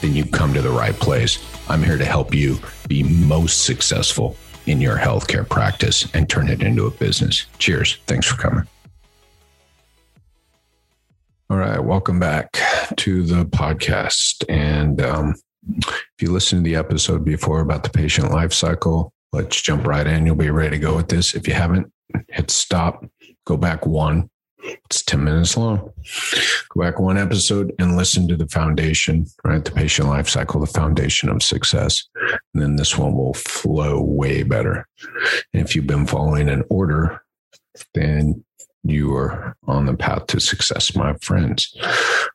then you've come to the right place. I'm here to help you be most successful in your healthcare practice and turn it into a business. Cheers. Thanks for coming. All right. Welcome back to the podcast. And um, if you listened to the episode before about the patient life cycle, let's jump right in. You'll be ready to go with this. If you haven't, hit stop, go back one, it's 10 minutes long. Go back one episode and listen to the foundation, right? The patient life cycle, the foundation of success. And then this one will flow way better. And if you've been following an order, then you are on the path to success, my friends.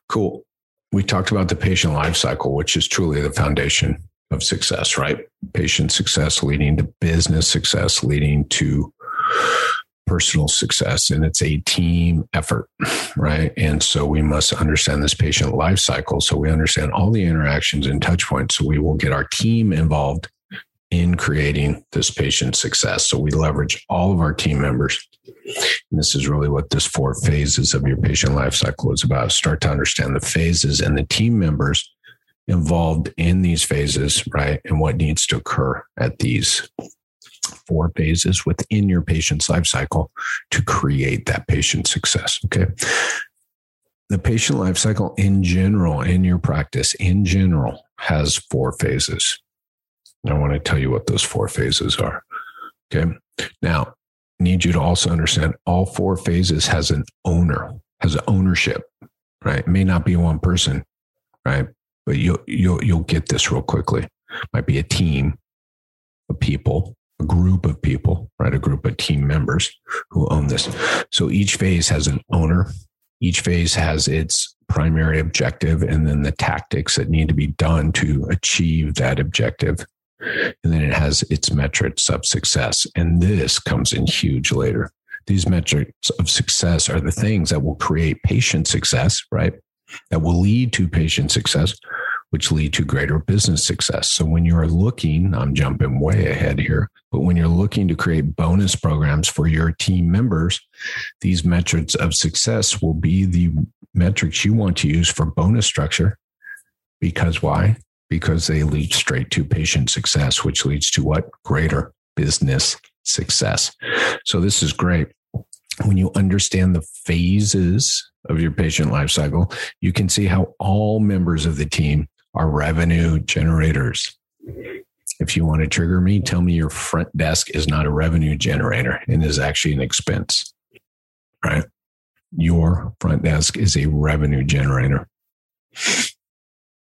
Cool. We talked about the patient life cycle, which is truly the foundation of success, right? Patient success leading to business success, leading to personal success and it's a team effort, right? And so we must understand this patient life cycle. So we understand all the interactions and touch points. So we will get our team involved in creating this patient success. So we leverage all of our team members. And this is really what this four phases of your patient life cycle is about. Start to understand the phases and the team members involved in these phases, right? And what needs to occur at these four phases within your patient's life cycle to create that patient success. Okay. The patient life cycle in general, in your practice, in general, has four phases. I want to tell you what those four phases are. Okay. Now, need you to also understand all four phases has an owner, has ownership, right? It may not be one person, right? But you'll you'll you'll get this real quickly. Might be a team of people, group of people, right? A group of team members who own this. So each phase has an owner. Each phase has its primary objective and then the tactics that need to be done to achieve that objective. And then it has its metrics of success. And this comes in huge later. These metrics of success are the things that will create patient success, right? That will lead to patient success, which lead to greater business success. So when you're looking, I'm jumping way ahead here, but when you're looking to create bonus programs for your team members, these metrics of success will be the metrics you want to use for bonus structure. Because why? Because they lead straight to patient success, which leads to what? Greater business success. So this is great. When you understand the phases of your patient life cycle, you can see how all members of the team are revenue generators. If you want to trigger me, tell me your front desk is not a revenue generator and is actually an expense, right? Your front desk is a revenue generator.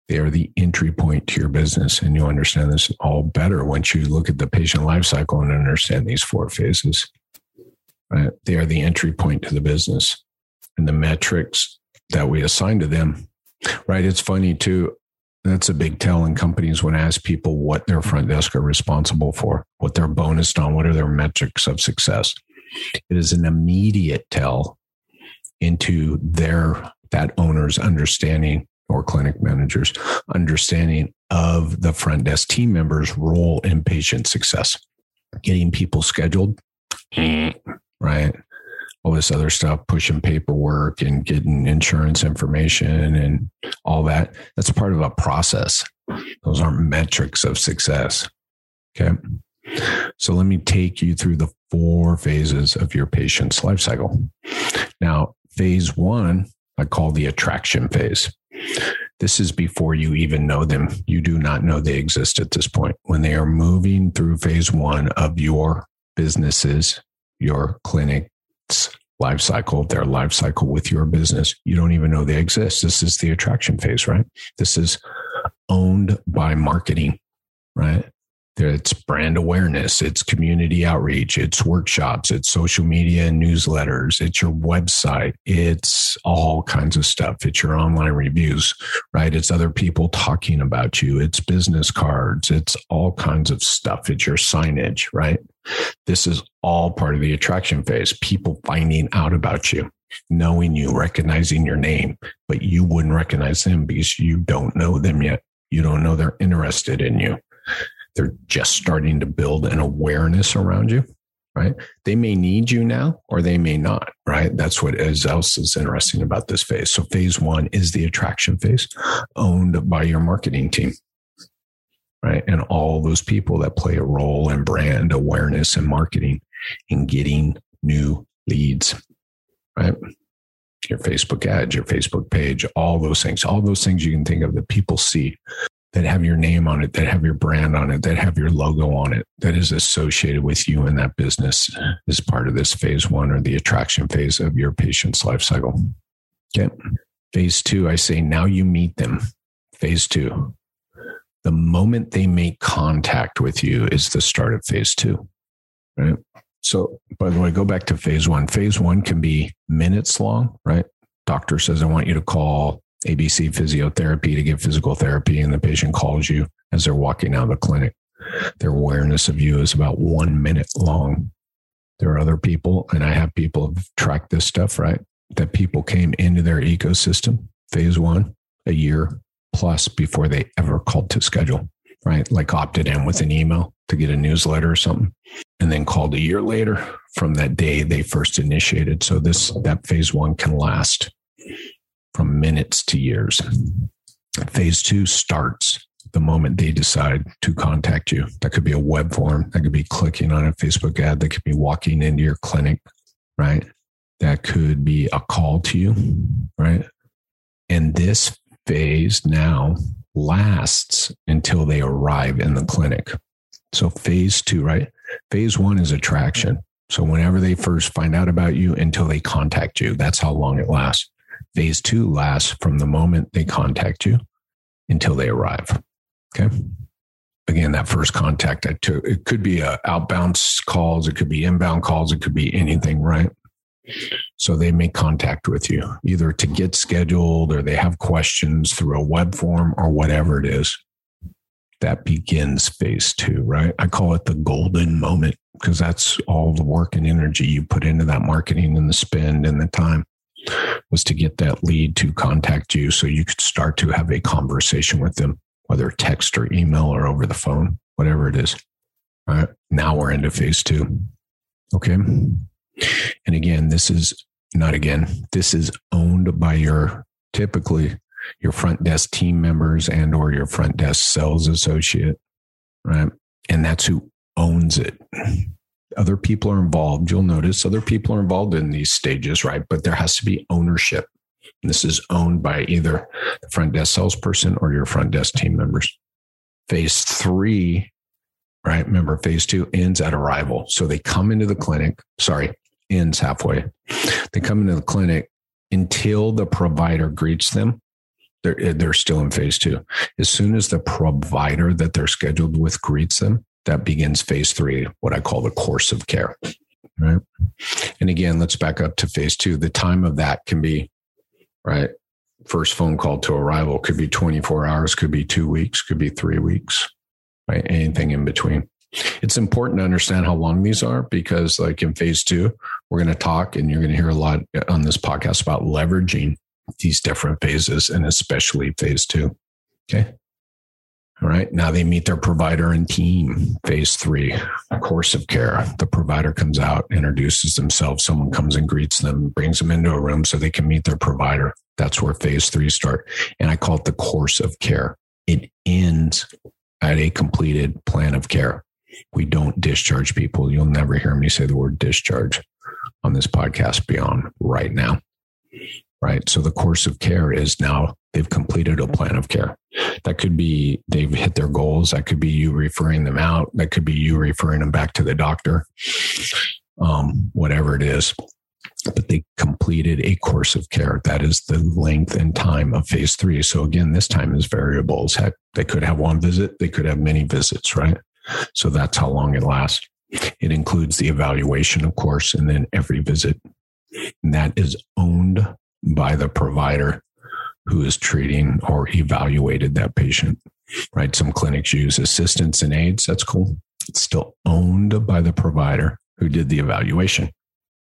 They are the entry point to your business. And you'll understand this all better once you look at the patient life cycle and understand these four phases. Right? They are the entry point to the business and the metrics that we assign to them. Right. It's funny too. That's a big tell in companies when I ask people what their front desk are responsible for, what they're bonused on, what are their metrics of success. It is an immediate tell into their that owner's understanding or clinic managers understanding of the front desk team members' role in patient success. Getting people scheduled, mm. right? All this other stuff, pushing paperwork and getting insurance information and all that. That's part of a process. Those aren't metrics of success. Okay. So let me take you through the four phases of your patient's life cycle. Now, phase one, I call the attraction phase. This is before you even know them. You do not know they exist at this point. When they are moving through phase one of your businesses, your clinic, life cycle, their life cycle with your business. You don't even know they exist. This is the attraction phase, right? This is owned by marketing, right? It's brand awareness, it's community outreach, it's workshops, it's social media and newsletters, it's your website, it's all kinds of stuff. It's your online reviews, right? It's other people talking about you, it's business cards, it's all kinds of stuff. It's your signage, right? This is all part of the attraction phase. People finding out about you, knowing you, recognizing your name, but you wouldn't recognize them because you don't know them yet. You don't know they're interested in you they're just starting to build an awareness around you, right? They may need you now or they may not, right? That's what is else is interesting about this phase. So phase one is the attraction phase owned by your marketing team. Right. And all those people that play a role in brand awareness and marketing in getting new leads. Right your Facebook ads, your Facebook page, all those things, all those things you can think of that people see that have your name on it, that have your brand on it, that have your logo on it, that is associated with you in that business is part of this phase one or the attraction phase of your patient's life cycle. Okay. Phase two, I say now you meet them. Phase two, the moment they make contact with you is the start of phase two. Right. So, by the way, go back to phase one. Phase one can be minutes long, right? Doctor says, I want you to call ABC physiotherapy to give physical therapy, and the patient calls you as they're walking out of the clinic. Their awareness of you is about one minute long. There are other people, and I have people have tracked this stuff, right? That people came into their ecosystem, phase one, a year plus before they ever called to schedule, right? Like opted in with an email to get a newsletter or something, and then called a year later from that day they first initiated. So this that phase one can last from minutes to years. Phase two starts the moment they decide to contact you. That could be a web form, that could be clicking on a Facebook ad, that could be walking into your clinic, right? That could be a call to you, right? And this phase now lasts until they arrive in the clinic. So, phase two, right? Phase one is attraction. So, whenever they first find out about you until they contact you, that's how long it lasts. Phase two lasts from the moment they contact you until they arrive. Okay. Again, that first contact I took, it could be uh, a outbound calls, it could be inbound calls, it could be anything, right? So they make contact with you either to get scheduled or they have questions through a web form or whatever it is. That begins phase two, right? I call it the golden moment because that's all the work and energy you put into that marketing and the spend and the time was to get that lead to contact you so you could start to have a conversation with them, whether text or email or over the phone, whatever it is. All right. Now we're into phase two. Okay. And again, this is not again, this is owned by your typically your front desk team members and or your front desk sales associate. Right. And that's who owns it other people are involved. You'll notice other people are involved in these stages, right? But there has to be ownership. And this is owned by either the front desk salesperson or your front desk team members. Phase three, right? Remember, phase two ends at arrival. So they come into the clinic, sorry, ends halfway. They come into the clinic until the provider greets them. They're, eh, they're still in phase two. As soon as the provider that they're scheduled with greets them, that begins phase three, what I call the course of care. Right. And again, let's back up to phase two. The time of that can be, right? First phone call to arrival could be 24 hours, could be two weeks, could be three weeks, right? Anything in between. It's important to understand how long these are because, like in phase two, we're going to talk and you're going to hear a lot on this podcast about leveraging these different phases and especially phase two. Okay. All right. Now they meet their provider and team. Phase three, course of care. The provider comes out, introduces themselves. Someone comes and greets them, brings them into a room so they can meet their provider. That's where phase three start. And I call it the course of care. It ends at a completed plan of care. We don't discharge people. You'll never hear me say the word discharge on this podcast beyond right now right? So the course of care is now they've completed a plan of care. That could be they've hit their goals. That could be you referring them out. That could be you referring them back to the doctor, um, whatever it is. But they completed a course of care. That is the length and time of phase three. So again, this time is variable as heck. They could have one visit, they could have many visits, right? So that's how long it lasts. It includes the evaluation, of course, and then every visit. And that is owned by the provider who is treating or evaluated that patient. Right. Some clinics use assistants and aides. That's cool. It's still owned by the provider who did the evaluation.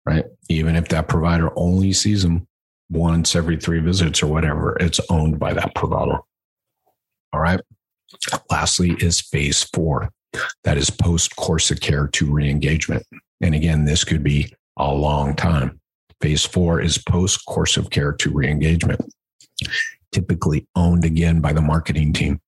Right. Even if that provider only sees them once every three visits or whatever, it's owned by that provider. All right. Lastly, is phase four. That is post course of care to re engagement. And again, this could be a long time. Phase four is post course of care to re engagement, typically owned again by the marketing team,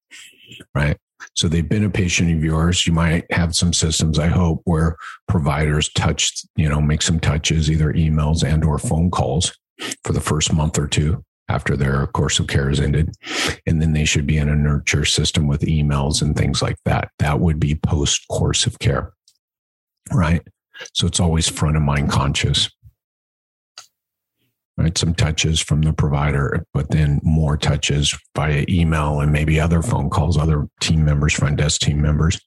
right? So they've been a patient of yours. You might have some systems, I hope, where providers touch, you know, make some touches, either emails and or phone calls for the first month or two after their course of care is ended. And then they should be in a nurture system with emails and things like that. That would be post course of care. Right. So it's always front of mind conscious right? Some touches from the provider, but then more touches via email and maybe other phone calls, other team members, front desk team members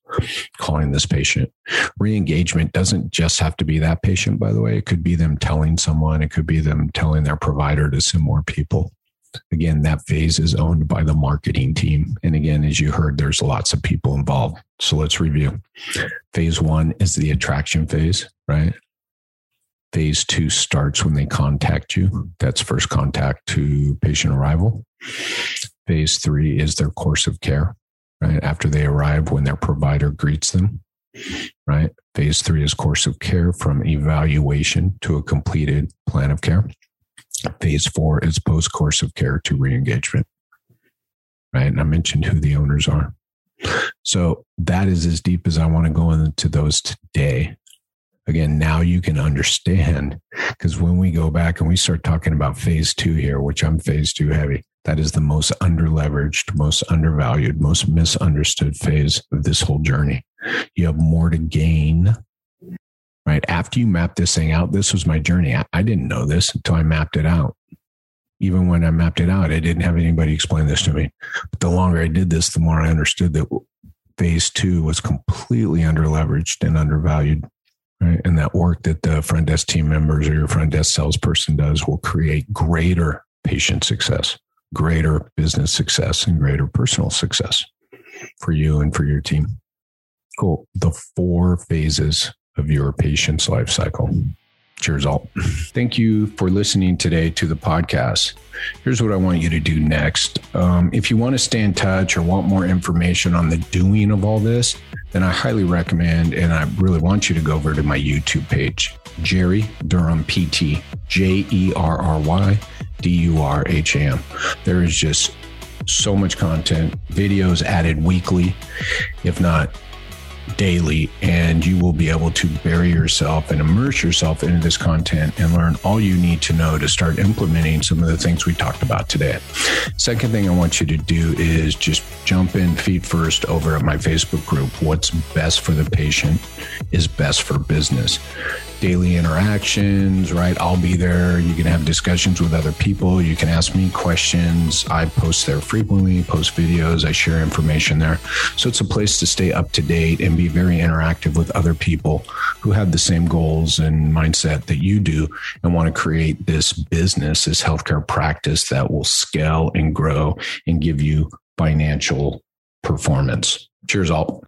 calling this patient. Re engagement doesn't just have to be that patient, by the way. It could be them telling someone, it could be them telling their provider to send more people. Again, that phase is owned by the marketing team. And again, as you heard, there's lots of people involved. So let's review. Phase one is the attraction phase, right? Phase two starts when they contact you. That's first contact to patient arrival. Phase three is their course of care, right? After they arrive, when their provider greets them, right? Phase three is course of care from evaluation to a completed plan of care. Phase four is post course of care to re engagement, right? And I mentioned who the owners are. So that is as deep as I want to go into those today again, now you can understand because when we go back and we start talking about phase two here, which I'm phase two heavy, that is the most underleveraged, most undervalued, most misunderstood phase of this whole journey. You have more to gain. Right. After you map this thing out, this was my journey. I, I didn't know this until I mapped it out. Even when I mapped it out, I didn't have anybody explain this to me. But the longer I did this, the more I understood that phase two was completely underleveraged and undervalued Right? And that work that the front desk team members or your front desk salesperson does will create greater patient success, greater business success, and greater personal success for you and for your team. Cool. The four phases of your patient's life cycle. Cheers, all. Thank you for listening today to the podcast. Here's what I want you to do next. Um, if you want to stay in touch or want more information on the doing of all this, then I highly recommend and I really want you to go over to my YouTube page, Jerry Durham PT, J E R R Y D U R H A M. There is just so much content, videos added weekly, if not daily and you will be able to bury yourself and immerse yourself into this content and learn all you need to know to start implementing some of the things we talked about today. Second thing I want you to do is just jump in feet first over at my Facebook group. What's best for the patient is best for business daily interactions, right? I'll be there. You can have discussions with other people. You can ask me questions. I post there frequently, post videos, I share information there. So it's a place to stay up to date and be very interactive with other people who have the same goals and mindset that you do and want to create this business, this healthcare practice that will scale and grow and give you financial performance. Cheers, all.